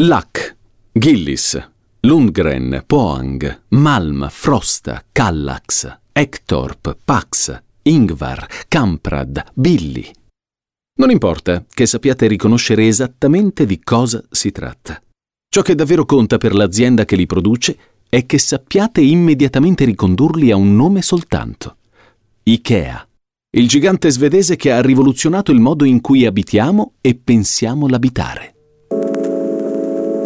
Lack, Gillis, Lundgren, Poang, Malm, Frosta, Kallax, Ektorp, Pax, Ingvar, Kamprad, Billy. Non importa che sappiate riconoscere esattamente di cosa si tratta. Ciò che davvero conta per l'azienda che li produce è che sappiate immediatamente ricondurli a un nome soltanto. IKEA, il gigante svedese che ha rivoluzionato il modo in cui abitiamo e pensiamo l'abitare.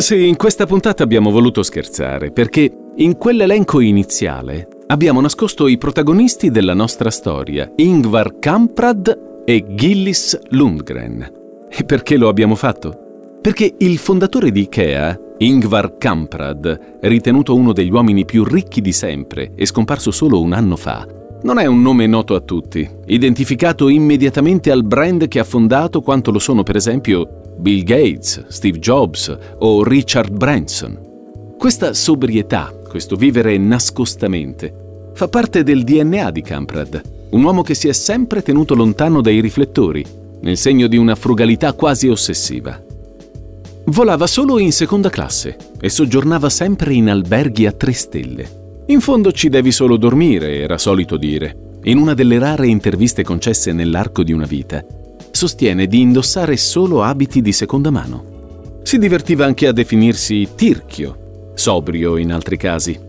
Sì, in questa puntata abbiamo voluto scherzare, perché in quell'elenco iniziale abbiamo nascosto i protagonisti della nostra storia, Ingvar Kamprad e Gillis Lundgren. E perché lo abbiamo fatto? Perché il fondatore di Ikea, Ingvar Kamprad, ritenuto uno degli uomini più ricchi di sempre e scomparso solo un anno fa, non è un nome noto a tutti, identificato immediatamente al brand che ha fondato quanto lo sono per esempio Bill Gates, Steve Jobs o Richard Branson. Questa sobrietà, questo vivere nascostamente, fa parte del DNA di Camprad, un uomo che si è sempre tenuto lontano dai riflettori, nel segno di una frugalità quasi ossessiva. Volava solo in seconda classe e soggiornava sempre in alberghi a tre stelle. In fondo ci devi solo dormire, era solito dire. In una delle rare interviste concesse nell'arco di una vita, sostiene di indossare solo abiti di seconda mano. Si divertiva anche a definirsi tirchio, sobrio in altri casi.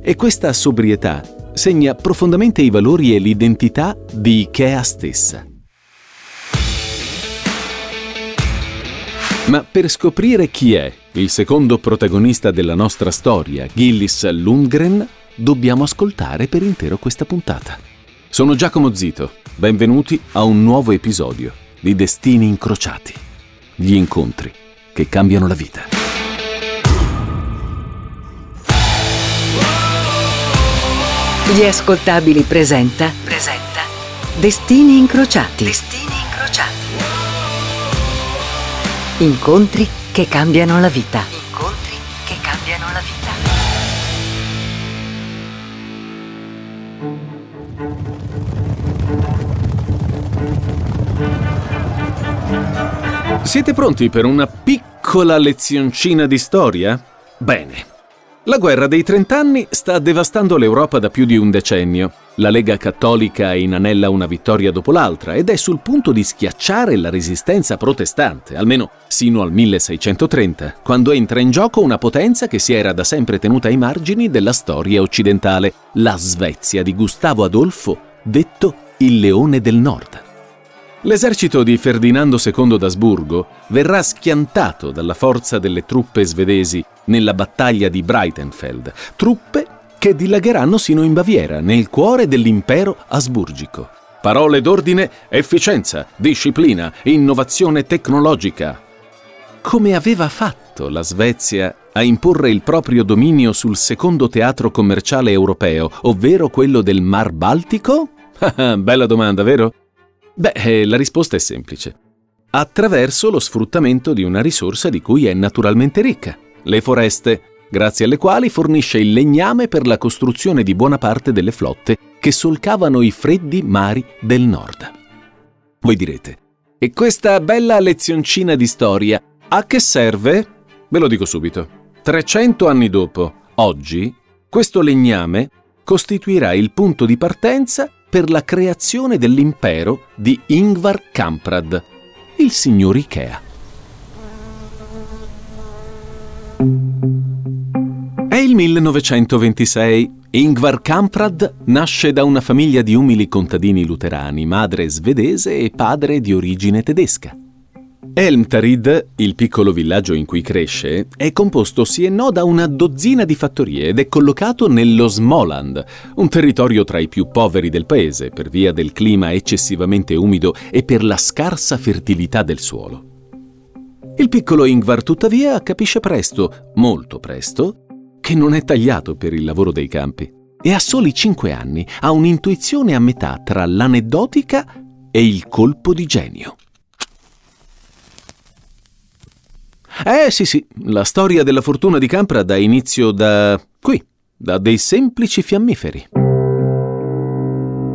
E questa sobrietà segna profondamente i valori e l'identità di Ikea stessa. Ma per scoprire chi è il secondo protagonista della nostra storia, Gillis Lundgren, dobbiamo ascoltare per intero questa puntata. Sono Giacomo Zito, benvenuti a un nuovo episodio di Destini Incrociati, gli incontri che cambiano la vita. Gli ascoltabili presenta. Presenta. Destini Incrociati. Destini Incrociati. Incontri che cambiano la vita. Siete pronti per una piccola lezioncina di storia? Bene. La guerra dei trent'anni sta devastando l'Europa da più di un decennio. La Lega Cattolica inanella una vittoria dopo l'altra ed è sul punto di schiacciare la resistenza protestante, almeno sino al 1630, quando entra in gioco una potenza che si era da sempre tenuta ai margini della storia occidentale, la Svezia di Gustavo Adolfo, detto il Leone del Nord. L'esercito di Ferdinando II d'Asburgo verrà schiantato dalla forza delle truppe svedesi nella battaglia di Breitenfeld, truppe che dilagheranno sino in Baviera, nel cuore dell'impero asburgico. Parole d'ordine, efficienza, disciplina, innovazione tecnologica. Come aveva fatto la Svezia a imporre il proprio dominio sul secondo teatro commerciale europeo, ovvero quello del Mar Baltico? Bella domanda, vero? Beh, eh, la risposta è semplice. Attraverso lo sfruttamento di una risorsa di cui è naturalmente ricca, le foreste, grazie alle quali fornisce il legname per la costruzione di buona parte delle flotte che solcavano i freddi mari del nord. Voi direte, e questa bella lezioncina di storia a che serve? Ve lo dico subito. 300 anni dopo, oggi, questo legname costituirà il punto di partenza per la creazione dell'impero di Ingvar Kamprad, il signor Ikea. È il 1926. Ingvar Kamprad nasce da una famiglia di umili contadini luterani, madre svedese e padre di origine tedesca. Elmtarid, il piccolo villaggio in cui cresce, è composto sì e no da una dozzina di fattorie ed è collocato nello Smoland, un territorio tra i più poveri del paese per via del clima eccessivamente umido e per la scarsa fertilità del suolo. Il piccolo Ingvar tuttavia capisce presto, molto presto, che non è tagliato per il lavoro dei campi e a soli cinque anni ha un'intuizione a metà tra l'aneddotica e il colpo di genio. Eh sì sì, la storia della fortuna di Campra dà inizio da qui, da dei semplici fiammiferi.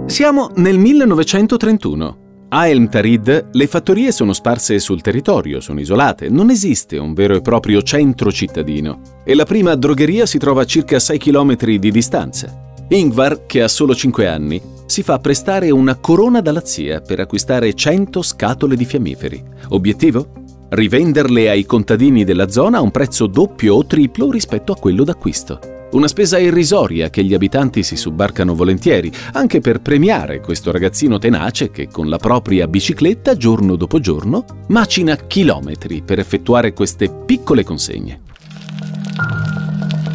Siamo nel 1931. A Elm Tarid le fattorie sono sparse sul territorio, sono isolate, non esiste un vero e proprio centro cittadino e la prima drogheria si trova a circa 6 km di distanza. Ingvar, che ha solo 5 anni, si fa prestare una corona dalla zia per acquistare 100 scatole di fiammiferi. Obiettivo? Rivenderle ai contadini della zona a un prezzo doppio o triplo rispetto a quello d'acquisto. Una spesa irrisoria che gli abitanti si subbarcano volentieri, anche per premiare questo ragazzino tenace che con la propria bicicletta, giorno dopo giorno, macina chilometri per effettuare queste piccole consegne.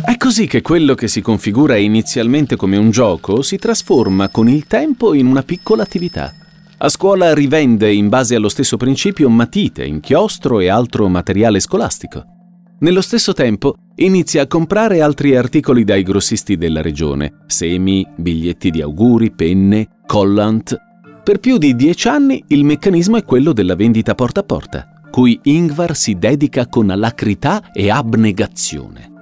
È così che quello che si configura inizialmente come un gioco si trasforma con il tempo in una piccola attività. A scuola rivende in base allo stesso principio matite, inchiostro e altro materiale scolastico. Nello stesso tempo inizia a comprare altri articoli dai grossisti della regione, semi, biglietti di auguri, penne, collant. Per più di dieci anni il meccanismo è quello della vendita porta a porta, cui Ingvar si dedica con alacrità e abnegazione.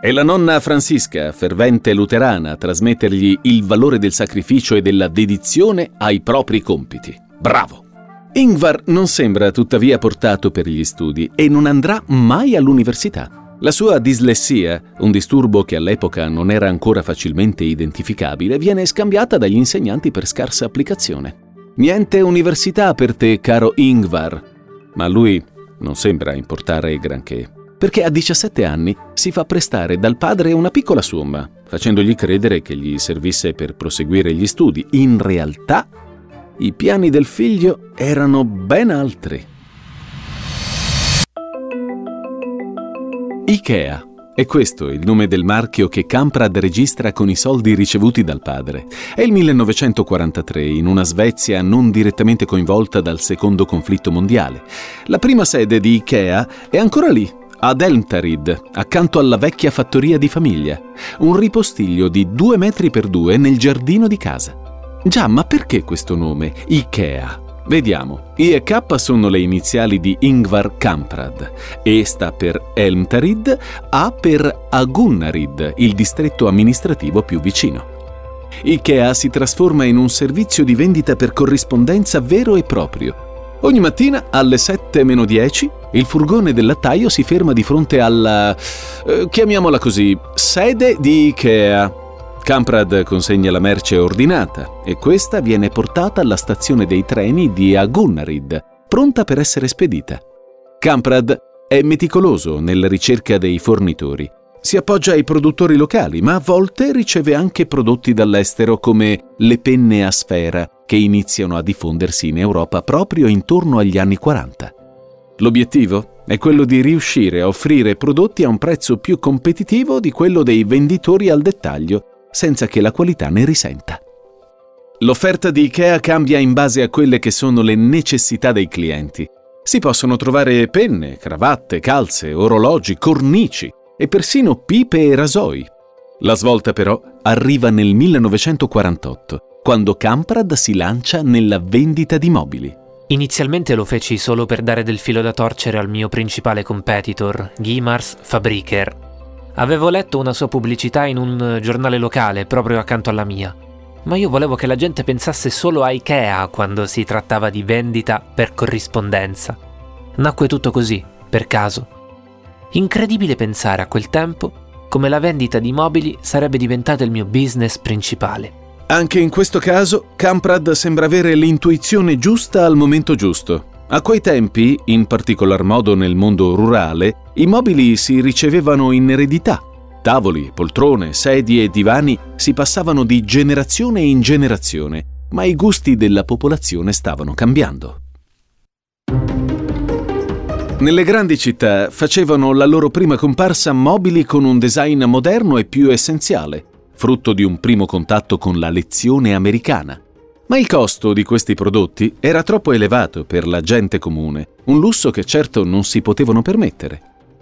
È la nonna Francisca, fervente luterana, a trasmettergli il valore del sacrificio e della dedizione ai propri compiti. Bravo! Ingvar non sembra tuttavia portato per gli studi e non andrà mai all'università. La sua dislessia, un disturbo che all'epoca non era ancora facilmente identificabile, viene scambiata dagli insegnanti per scarsa applicazione. Niente università per te, caro Ingvar. Ma a lui non sembra importare granché, perché a 17 anni si fa prestare dal padre una piccola somma, facendogli credere che gli servisse per proseguire gli studi. In realtà i piani del figlio erano ben altri. Ikea. È questo il nome del marchio che Kamprad registra con i soldi ricevuti dal padre. È il 1943, in una Svezia non direttamente coinvolta dal secondo conflitto mondiale. La prima sede di Ikea è ancora lì, ad Elmtarid, accanto alla vecchia fattoria di famiglia. Un ripostiglio di due metri per due nel giardino di casa. Già, ma perché questo nome? Ikea. Vediamo. I e K sono le iniziali di Ingvar Kamprad. E sta per Elmtarid, A per Agunnarid, il distretto amministrativo più vicino. Ikea si trasforma in un servizio di vendita per corrispondenza vero e proprio. Ogni mattina alle 7-10 il furgone del lattaio si ferma di fronte alla, eh, chiamiamola così, sede di Ikea Kamprad consegna la merce ordinata e questa viene portata alla stazione dei treni di Agunnarid, pronta per essere spedita. Kamprad è meticoloso nella ricerca dei fornitori. Si appoggia ai produttori locali, ma a volte riceve anche prodotti dall'estero come le penne a sfera, che iniziano a diffondersi in Europa proprio intorno agli anni 40. L'obiettivo è quello di riuscire a offrire prodotti a un prezzo più competitivo di quello dei venditori al dettaglio senza che la qualità ne risenta. L'offerta di IKEA cambia in base a quelle che sono le necessità dei clienti. Si possono trovare penne, cravatte, calze, orologi, cornici e persino pipe e rasoi. La svolta però arriva nel 1948, quando Kamprad si lancia nella vendita di mobili. Inizialmente lo feci solo per dare del filo da torcere al mio principale competitor, Gimars Fabriker, Avevo letto una sua pubblicità in un giornale locale proprio accanto alla mia, ma io volevo che la gente pensasse solo a Ikea quando si trattava di vendita per corrispondenza. Nacque tutto così, per caso. Incredibile pensare a quel tempo come la vendita di mobili sarebbe diventata il mio business principale. Anche in questo caso, Camprad sembra avere l'intuizione giusta al momento giusto. A quei tempi, in particolar modo nel mondo rurale, i mobili si ricevevano in eredità. Tavoli, poltrone, sedie e divani si passavano di generazione in generazione, ma i gusti della popolazione stavano cambiando. Nelle grandi città facevano la loro prima comparsa mobili con un design moderno e più essenziale, frutto di un primo contatto con la lezione americana. Ma il costo di questi prodotti era troppo elevato per la gente comune, un lusso che certo non si potevano permettere.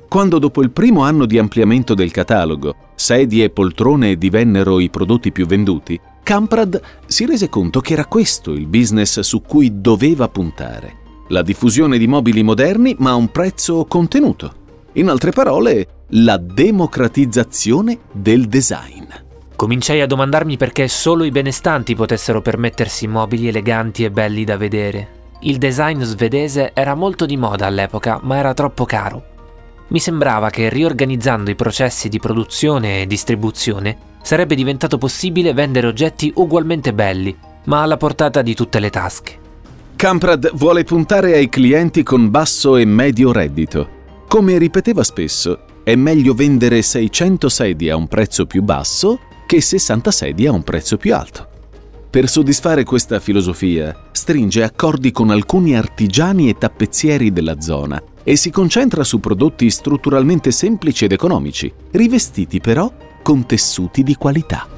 Quando dopo il primo anno di ampliamento del catalogo, sedie e poltrone divennero i prodotti più venduti, Camprad si rese conto che era questo il business su cui doveva puntare. La diffusione di mobili moderni ma a un prezzo contenuto. In altre parole, la democratizzazione del design. Cominciai a domandarmi perché solo i benestanti potessero permettersi mobili eleganti e belli da vedere. Il design svedese era molto di moda all'epoca, ma era troppo caro. Mi sembrava che riorganizzando i processi di produzione e distribuzione sarebbe diventato possibile vendere oggetti ugualmente belli, ma alla portata di tutte le tasche. Camprad vuole puntare ai clienti con basso e medio reddito. Come ripeteva spesso, è meglio vendere 600 sedie a un prezzo più basso che 60 sedie a un prezzo più alto. Per soddisfare questa filosofia, stringe accordi con alcuni artigiani e tappezzieri della zona e si concentra su prodotti strutturalmente semplici ed economici, rivestiti però con tessuti di qualità.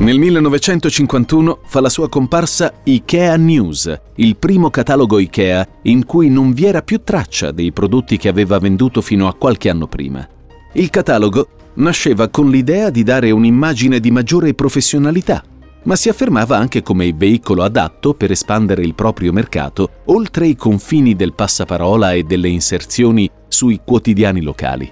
Nel 1951 fa la sua comparsa IKEA News, il primo catalogo IKEA in cui non vi era più traccia dei prodotti che aveva venduto fino a qualche anno prima. Il catalogo nasceva con l'idea di dare un'immagine di maggiore professionalità, ma si affermava anche come veicolo adatto per espandere il proprio mercato oltre i confini del passaparola e delle inserzioni sui quotidiani locali.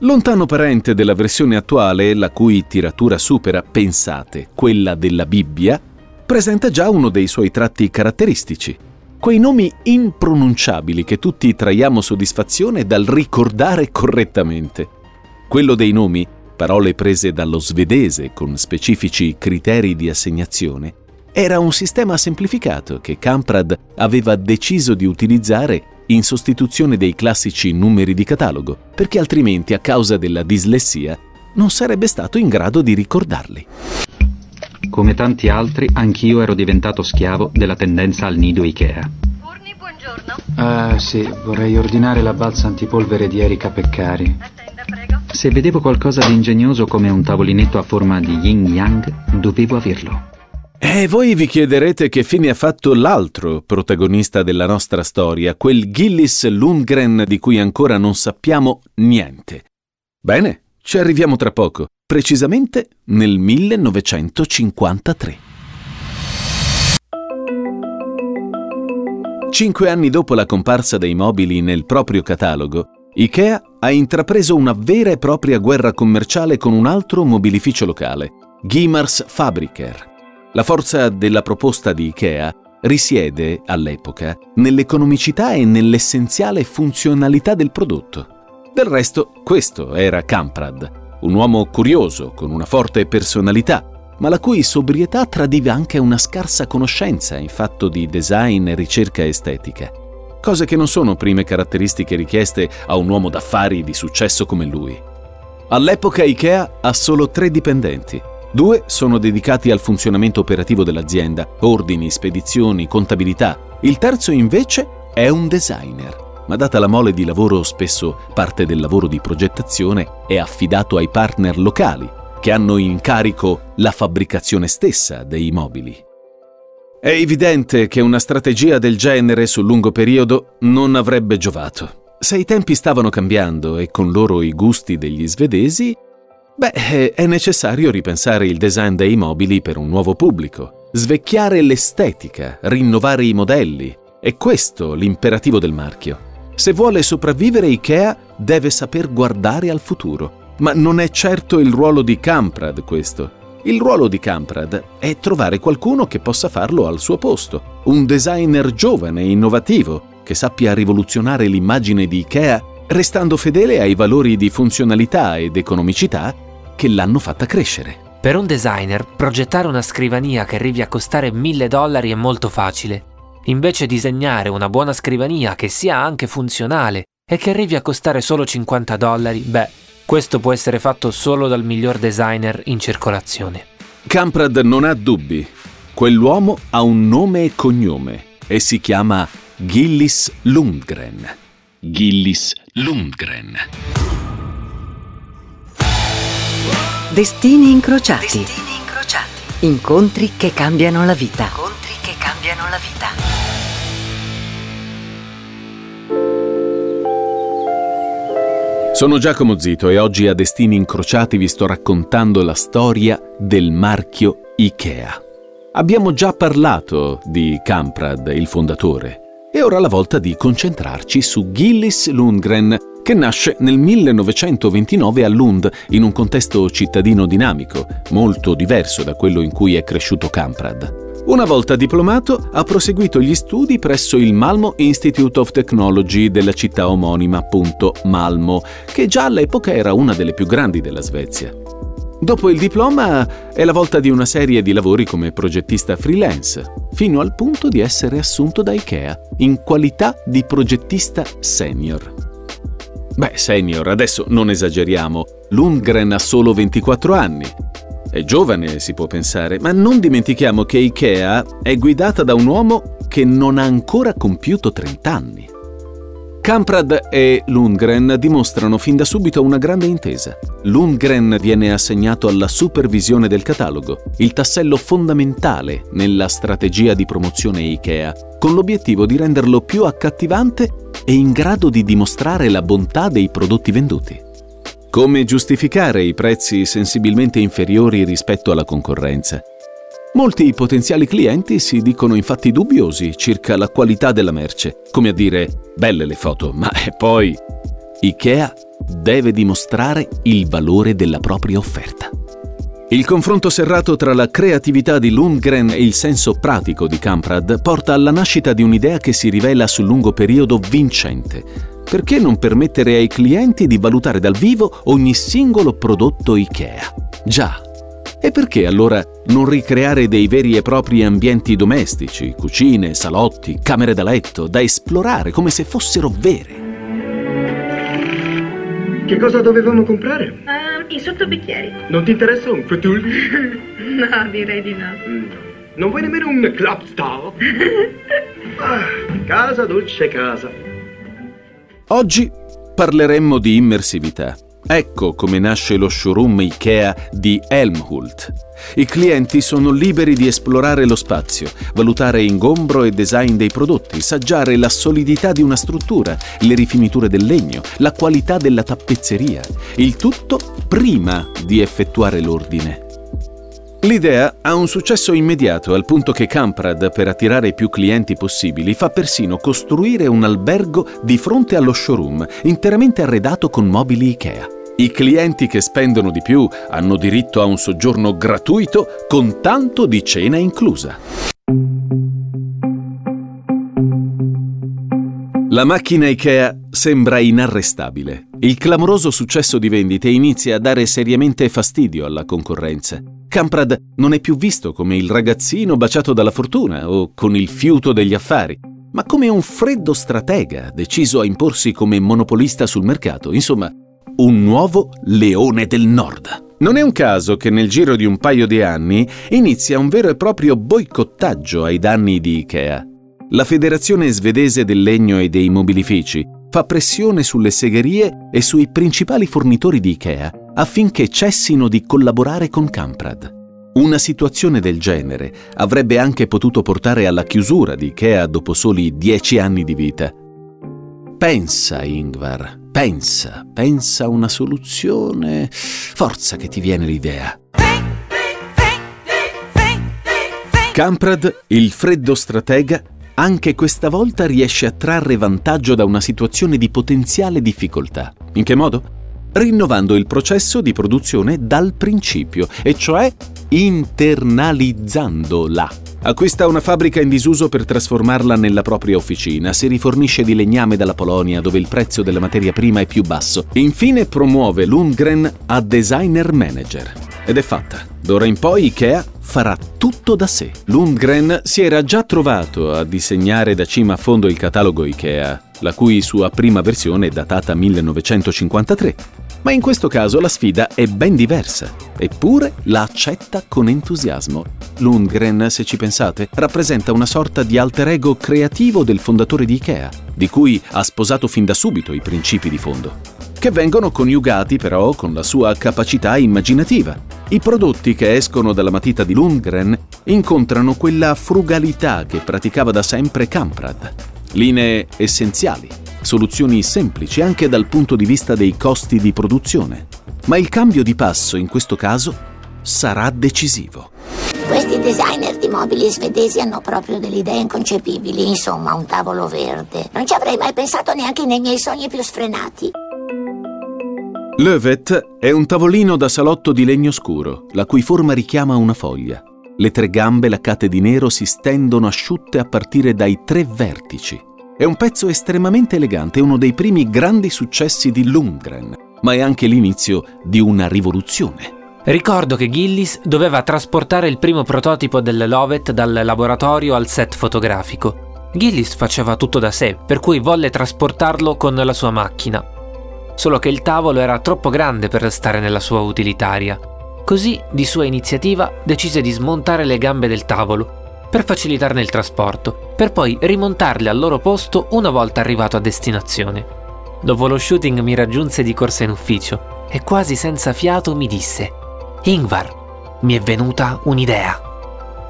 Lontano parente della versione attuale, la cui tiratura supera, pensate, quella della Bibbia, presenta già uno dei suoi tratti caratteristici. Quei nomi impronunciabili che tutti traiamo soddisfazione dal ricordare correttamente quello dei nomi, parole prese dallo svedese con specifici criteri di assegnazione, era un sistema semplificato che Kamprad aveva deciso di utilizzare in sostituzione dei classici numeri di catalogo, perché altrimenti a causa della dislessia non sarebbe stato in grado di ricordarli. Come tanti altri, anch'io ero diventato schiavo della tendenza al nido Ikea. Forni, buongiorno. Ah, sì, vorrei ordinare la balza antipolvere di Erika Peccari. Attenda, prego. Se vedevo qualcosa di ingegnoso come un tavolinetto a forma di yin yang, dovevo averlo. E voi vi chiederete che fine ha fatto l'altro protagonista della nostra storia, quel Gillis Lundgren di cui ancora non sappiamo niente. Bene, ci arriviamo tra poco, precisamente nel 1953. Cinque anni dopo la comparsa dei mobili nel proprio catalogo, IKEA ha intrapreso una vera e propria guerra commerciale con un altro mobilificio locale, Gimars Fabriker. La forza della proposta di IKEA risiede, all'epoca, nell'economicità e nell'essenziale funzionalità del prodotto. Del resto, questo era Kamprad, un uomo curioso, con una forte personalità, ma la cui sobrietà tradiva anche una scarsa conoscenza in fatto di design e ricerca estetica. Cose che non sono prime caratteristiche richieste a un uomo d'affari di successo come lui. All'epoca IKEA ha solo tre dipendenti. Due sono dedicati al funzionamento operativo dell'azienda, ordini, spedizioni, contabilità. Il terzo invece è un designer. Ma data la mole di lavoro, spesso parte del lavoro di progettazione è affidato ai partner locali, che hanno in carico la fabbricazione stessa dei mobili. È evidente che una strategia del genere sul lungo periodo non avrebbe giovato. Se i tempi stavano cambiando e con loro i gusti degli svedesi, beh, è necessario ripensare il design dei mobili per un nuovo pubblico, svecchiare l'estetica, rinnovare i modelli. È questo l'imperativo del marchio. Se vuole sopravvivere IKEA deve saper guardare al futuro. Ma non è certo il ruolo di Kamprad questo. Il ruolo di Kamprad è trovare qualcuno che possa farlo al suo posto, un designer giovane e innovativo che sappia rivoluzionare l'immagine di IKEA restando fedele ai valori di funzionalità ed economicità che l'hanno fatta crescere. Per un designer, progettare una scrivania che arrivi a costare 1000 dollari è molto facile. Invece disegnare una buona scrivania che sia anche funzionale e che arrivi a costare solo 50 dollari, beh, questo può essere fatto solo dal miglior designer in circolazione. Kamprad non ha dubbi. Quell'uomo ha un nome e cognome e si chiama Gillis Lundgren. Gillis Lundgren. Destini incrociati. Destini incrociati. Incontri che cambiano la vita. Incontri che cambiano la vita. Sono Giacomo Zito e oggi a Destini Incrociati vi sto raccontando la storia del marchio IKEA. Abbiamo già parlato di Kamprad, il fondatore. È ora la volta di concentrarci su Gillis Lundgren, che nasce nel 1929 a Lund, in un contesto cittadino dinamico, molto diverso da quello in cui è cresciuto Kamprad. Una volta diplomato, ha proseguito gli studi presso il Malmo Institute of Technology della città omonima, appunto Malmo, che già all'epoca era una delle più grandi della Svezia. Dopo il diploma è la volta di una serie di lavori come progettista freelance, fino al punto di essere assunto da IKEA in qualità di progettista senior. Beh, senior, adesso non esageriamo. Lundgren ha solo 24 anni. È giovane, si può pensare, ma non dimentichiamo che IKEA è guidata da un uomo che non ha ancora compiuto 30 anni. Kamprad e Lundgren dimostrano fin da subito una grande intesa. Lundgren viene assegnato alla supervisione del catalogo, il tassello fondamentale nella strategia di promozione IKEA, con l'obiettivo di renderlo più accattivante e in grado di dimostrare la bontà dei prodotti venduti. Come giustificare i prezzi sensibilmente inferiori rispetto alla concorrenza? Molti potenziali clienti si dicono infatti dubbiosi circa la qualità della merce, come a dire belle le foto, ma poi IKEA deve dimostrare il valore della propria offerta. Il confronto serrato tra la creatività di Lundgren e il senso pratico di Kamprad porta alla nascita di un'idea che si rivela sul lungo periodo vincente. Perché non permettere ai clienti di valutare dal vivo ogni singolo prodotto IKEA? Già, e perché allora non ricreare dei veri e propri ambienti domestici, cucine, salotti, camere da letto, da esplorare come se fossero vere? Che cosa dovevamo comprare? Uh, I sottobicchieri. Non ti interessa un Frutul? no, direi di no. Non vuoi nemmeno un Clubstar? ah, casa, dolce casa. Oggi parleremmo di immersività. Ecco come nasce lo showroom IKEA di Helmhult. I clienti sono liberi di esplorare lo spazio, valutare ingombro e design dei prodotti, saggiare la solidità di una struttura, le rifiniture del legno, la qualità della tappezzeria, il tutto prima di effettuare l'ordine. L'idea ha un successo immediato al punto che Kamprad, per attirare più clienti possibili, fa persino costruire un albergo di fronte allo showroom, interamente arredato con mobili IKEA. I clienti che spendono di più hanno diritto a un soggiorno gratuito con tanto di cena inclusa. La macchina IKEA sembra inarrestabile. Il clamoroso successo di vendite inizia a dare seriamente fastidio alla concorrenza. Kamprad non è più visto come il ragazzino baciato dalla fortuna o con il fiuto degli affari, ma come un freddo stratega deciso a imporsi come monopolista sul mercato, insomma, un nuovo leone del nord. Non è un caso che nel giro di un paio di anni inizia un vero e proprio boicottaggio ai danni di Ikea. La Federazione svedese del legno e dei mobilifici fa pressione sulle segherie e sui principali fornitori di Ikea affinché cessino di collaborare con Kamprad. Una situazione del genere avrebbe anche potuto portare alla chiusura di Ikea dopo soli dieci anni di vita. Pensa, Ingvar, pensa, pensa a una soluzione. Forza che ti viene l'idea. Kamprad, il freddo stratega, anche questa volta riesce a trarre vantaggio da una situazione di potenziale difficoltà. In che modo? rinnovando il processo di produzione dal principio, e cioè internalizzandola. Acquista una fabbrica in disuso per trasformarla nella propria officina, si rifornisce di legname dalla Polonia dove il prezzo della materia prima è più basso. Infine promuove Lundgren a designer manager. Ed è fatta. D'ora in poi Ikea farà tutto da sé. Lundgren si era già trovato a disegnare da cima a fondo il catalogo Ikea, la cui sua prima versione è datata 1953 ma in questo caso la sfida è ben diversa, eppure la accetta con entusiasmo. Lundgren, se ci pensate, rappresenta una sorta di alter ego creativo del fondatore di Ikea, di cui ha sposato fin da subito i principi di fondo, che vengono coniugati però con la sua capacità immaginativa. I prodotti che escono dalla matita di Lundgren incontrano quella frugalità che praticava da sempre Kamprad. Linee essenziali, soluzioni semplici anche dal punto di vista dei costi di produzione. Ma il cambio di passo in questo caso sarà decisivo. Questi designer di mobili svedesi hanno proprio delle idee inconcepibili. Insomma, un tavolo verde. Non ci avrei mai pensato neanche nei miei sogni più sfrenati. Lövet è un tavolino da salotto di legno scuro, la cui forma richiama una foglia. Le tre gambe laccate di nero si stendono asciutte a partire dai tre vertici. È un pezzo estremamente elegante, uno dei primi grandi successi di Lundgren, ma è anche l'inizio di una rivoluzione. Ricordo che Gillis doveva trasportare il primo prototipo del Lovet dal laboratorio al set fotografico. Gillis faceva tutto da sé, per cui volle trasportarlo con la sua macchina. Solo che il tavolo era troppo grande per stare nella sua utilitaria. Così, di sua iniziativa, decise di smontare le gambe del tavolo per facilitarne il trasporto, per poi rimontarle al loro posto una volta arrivato a destinazione. Dopo lo shooting mi raggiunse di corsa in ufficio e quasi senza fiato mi disse Ingvar, mi è venuta un'idea.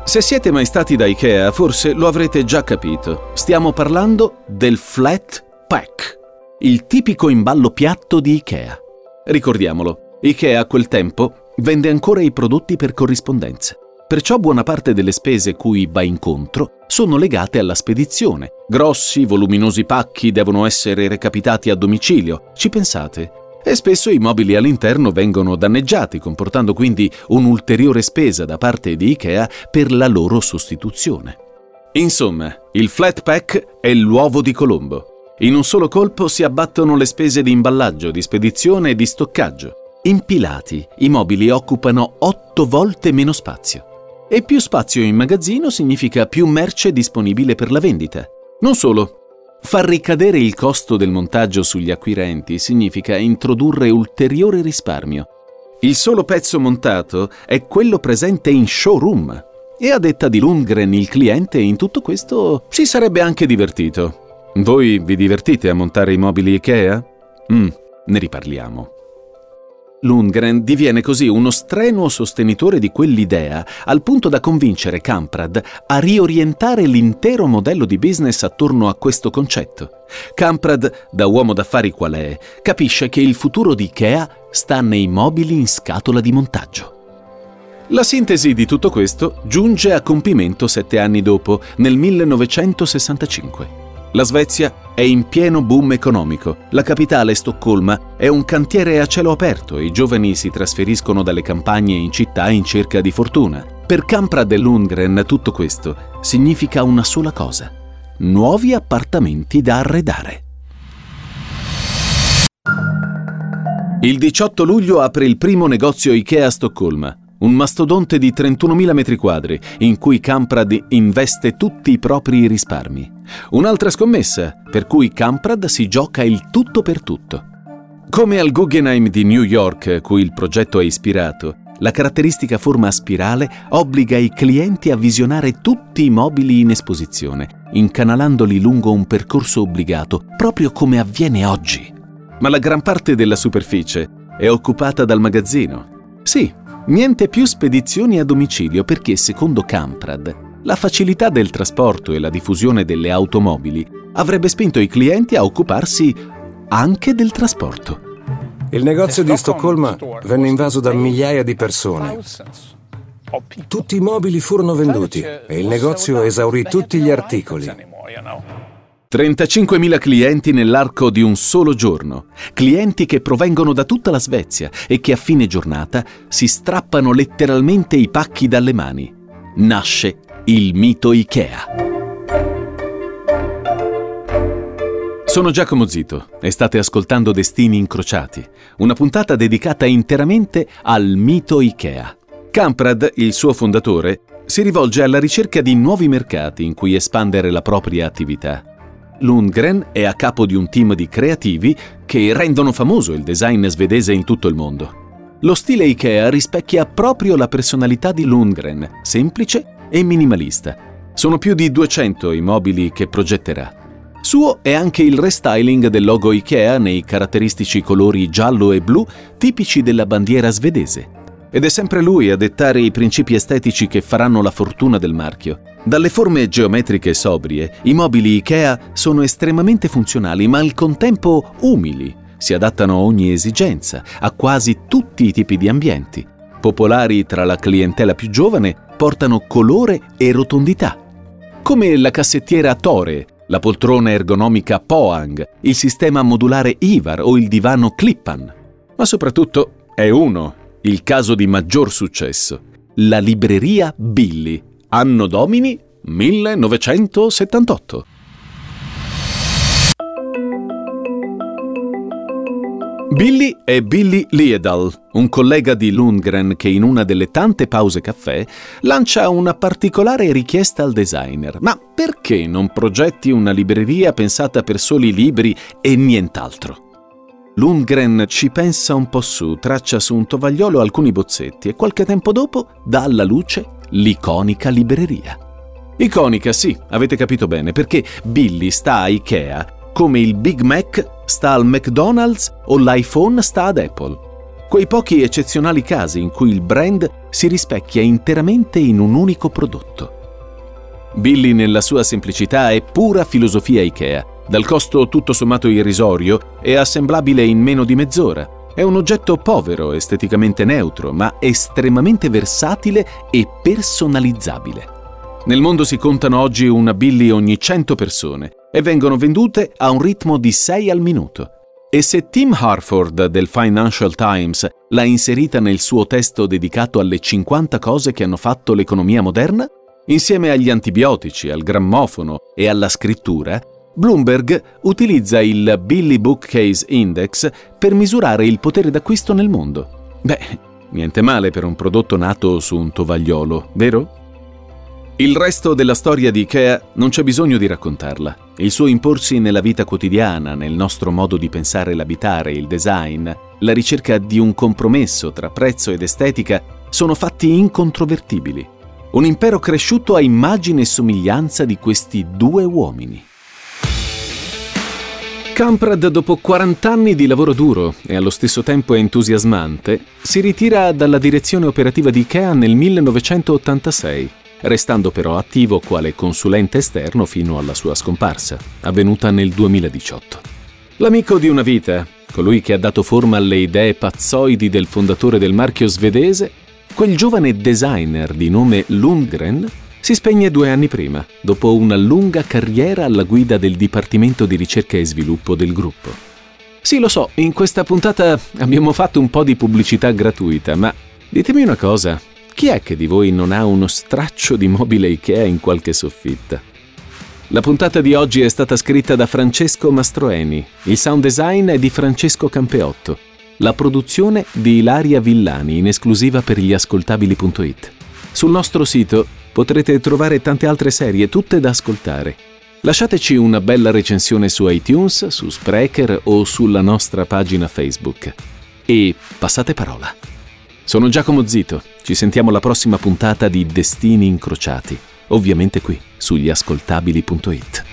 Se siete mai stati da Ikea, forse lo avrete già capito. Stiamo parlando del flat pack, il tipico imballo piatto di Ikea. Ricordiamolo, Ikea a quel tempo vende ancora i prodotti per corrispondenza. Perciò buona parte delle spese cui va incontro sono legate alla spedizione. Grossi, voluminosi pacchi devono essere recapitati a domicilio. Ci pensate? e spesso i mobili all'interno vengono danneggiati, comportando quindi un'ulteriore spesa da parte di IKEA per la loro sostituzione. Insomma, il flat pack è l'uovo di Colombo. In un solo colpo si abbattono le spese di imballaggio, di spedizione e di stoccaggio. Impilati, i mobili occupano otto volte meno spazio. E più spazio in magazzino significa più merce disponibile per la vendita. Non solo, Far ricadere il costo del montaggio sugli acquirenti significa introdurre ulteriore risparmio. Il solo pezzo montato è quello presente in showroom. E a detta di Lundgren, il cliente in tutto questo si sarebbe anche divertito. Voi vi divertite a montare i mobili IKEA? Mm, ne riparliamo. Lundgren diviene così uno strenuo sostenitore di quell'idea, al punto da convincere Kamprad a riorientare l'intero modello di business attorno a questo concetto. Kamprad, da uomo d'affari qual è, capisce che il futuro di Ikea sta nei mobili in scatola di montaggio. La sintesi di tutto questo giunge a compimento sette anni dopo, nel 1965. La Svezia è in pieno boom economico. La capitale, Stoccolma, è un cantiere a cielo aperto i giovani si trasferiscono dalle campagne in città in cerca di fortuna. Per Kamprad e Lundgren tutto questo significa una sola cosa. Nuovi appartamenti da arredare. Il 18 luglio apre il primo negozio IKEA a Stoccolma un mastodonte di 31.000 metri quadri in cui Kamprad investe tutti i propri risparmi. Un'altra scommessa per cui Kamprad si gioca il tutto per tutto. Come al Guggenheim di New York, cui il progetto è ispirato, la caratteristica forma a spirale obbliga i clienti a visionare tutti i mobili in esposizione, incanalandoli lungo un percorso obbligato, proprio come avviene oggi. Ma la gran parte della superficie è occupata dal magazzino. Sì, Niente più spedizioni a domicilio perché, secondo Camprad, la facilità del trasporto e la diffusione delle automobili avrebbe spinto i clienti a occuparsi anche del trasporto. Il negozio di Stoccolma venne invaso da migliaia di persone. Tutti i mobili furono venduti e il negozio esaurì tutti gli articoli. 35.000 clienti nell'arco di un solo giorno, clienti che provengono da tutta la Svezia e che a fine giornata si strappano letteralmente i pacchi dalle mani. Nasce il mito Ikea. Sono Giacomo Zito e state ascoltando Destini Incrociati, una puntata dedicata interamente al mito Ikea. Kamprad, il suo fondatore, si rivolge alla ricerca di nuovi mercati in cui espandere la propria attività. Lundgren è a capo di un team di creativi che rendono famoso il design svedese in tutto il mondo. Lo stile IKEA rispecchia proprio la personalità di Lundgren, semplice e minimalista. Sono più di 200 i mobili che progetterà. Suo è anche il restyling del logo IKEA nei caratteristici colori giallo e blu tipici della bandiera svedese. Ed è sempre lui a dettare i principi estetici che faranno la fortuna del marchio. Dalle forme geometriche sobrie, i mobili IKEA sono estremamente funzionali ma al contempo umili. Si adattano a ogni esigenza, a quasi tutti i tipi di ambienti. Popolari tra la clientela più giovane, apportano colore e rotondità, come la cassettiera Tore, la poltrona ergonomica Poang, il sistema modulare Ivar o il divano Klippan. Ma soprattutto è uno, il caso di maggior successo, la libreria Billy, anno domini 1978. Billy è Billy Liedal, un collega di Lundgren che in una delle tante pause caffè lancia una particolare richiesta al designer. Ma perché non progetti una libreria pensata per soli libri e nient'altro? Lundgren ci pensa un po' su, traccia su un tovagliolo alcuni bozzetti e qualche tempo dopo dà alla luce l'iconica libreria. Iconica, sì, avete capito bene, perché Billy sta a Ikea come il Big Mac sta al McDonald's o l'iPhone sta ad Apple. Quei pochi eccezionali casi in cui il brand si rispecchia interamente in un unico prodotto. Billy nella sua semplicità è pura filosofia IKEA, dal costo tutto sommato irrisorio e assemblabile in meno di mezz'ora. È un oggetto povero, esteticamente neutro, ma estremamente versatile e personalizzabile. Nel mondo si contano oggi una Billy ogni 100 persone e vengono vendute a un ritmo di 6 al minuto. E se Tim Harford del Financial Times l'ha inserita nel suo testo dedicato alle 50 cose che hanno fatto l'economia moderna, insieme agli antibiotici, al grammofono e alla scrittura, Bloomberg utilizza il Billy Bookcase Index per misurare il potere d'acquisto nel mondo. Beh, niente male per un prodotto nato su un tovagliolo, vero? Il resto della storia di Ikea non c'è bisogno di raccontarla. Il suo imporsi nella vita quotidiana, nel nostro modo di pensare l'abitare, il design, la ricerca di un compromesso tra prezzo ed estetica sono fatti incontrovertibili. Un impero cresciuto a immagine e somiglianza di questi due uomini. Camprad, dopo 40 anni di lavoro duro e allo stesso tempo entusiasmante, si ritira dalla direzione operativa di Ikea nel 1986 restando però attivo quale consulente esterno fino alla sua scomparsa, avvenuta nel 2018. L'amico di una vita, colui che ha dato forma alle idee pazzoidi del fondatore del marchio svedese, quel giovane designer di nome Lundgren, si spegne due anni prima, dopo una lunga carriera alla guida del Dipartimento di ricerca e sviluppo del gruppo. Sì, lo so, in questa puntata abbiamo fatto un po' di pubblicità gratuita, ma ditemi una cosa, chi è che di voi non ha uno straccio di mobile Ikea in qualche soffitta? La puntata di oggi è stata scritta da Francesco Mastroeni, il sound design è di Francesco Campeotto, la produzione di Ilaria Villani in esclusiva per gli ascoltabili.it. Sul nostro sito potrete trovare tante altre serie, tutte da ascoltare. Lasciateci una bella recensione su iTunes, su Sprecher o sulla nostra pagina Facebook. E passate parola. Sono Giacomo Zito, ci sentiamo alla prossima puntata di Destini Incrociati, ovviamente qui sugli ascoltabili.it.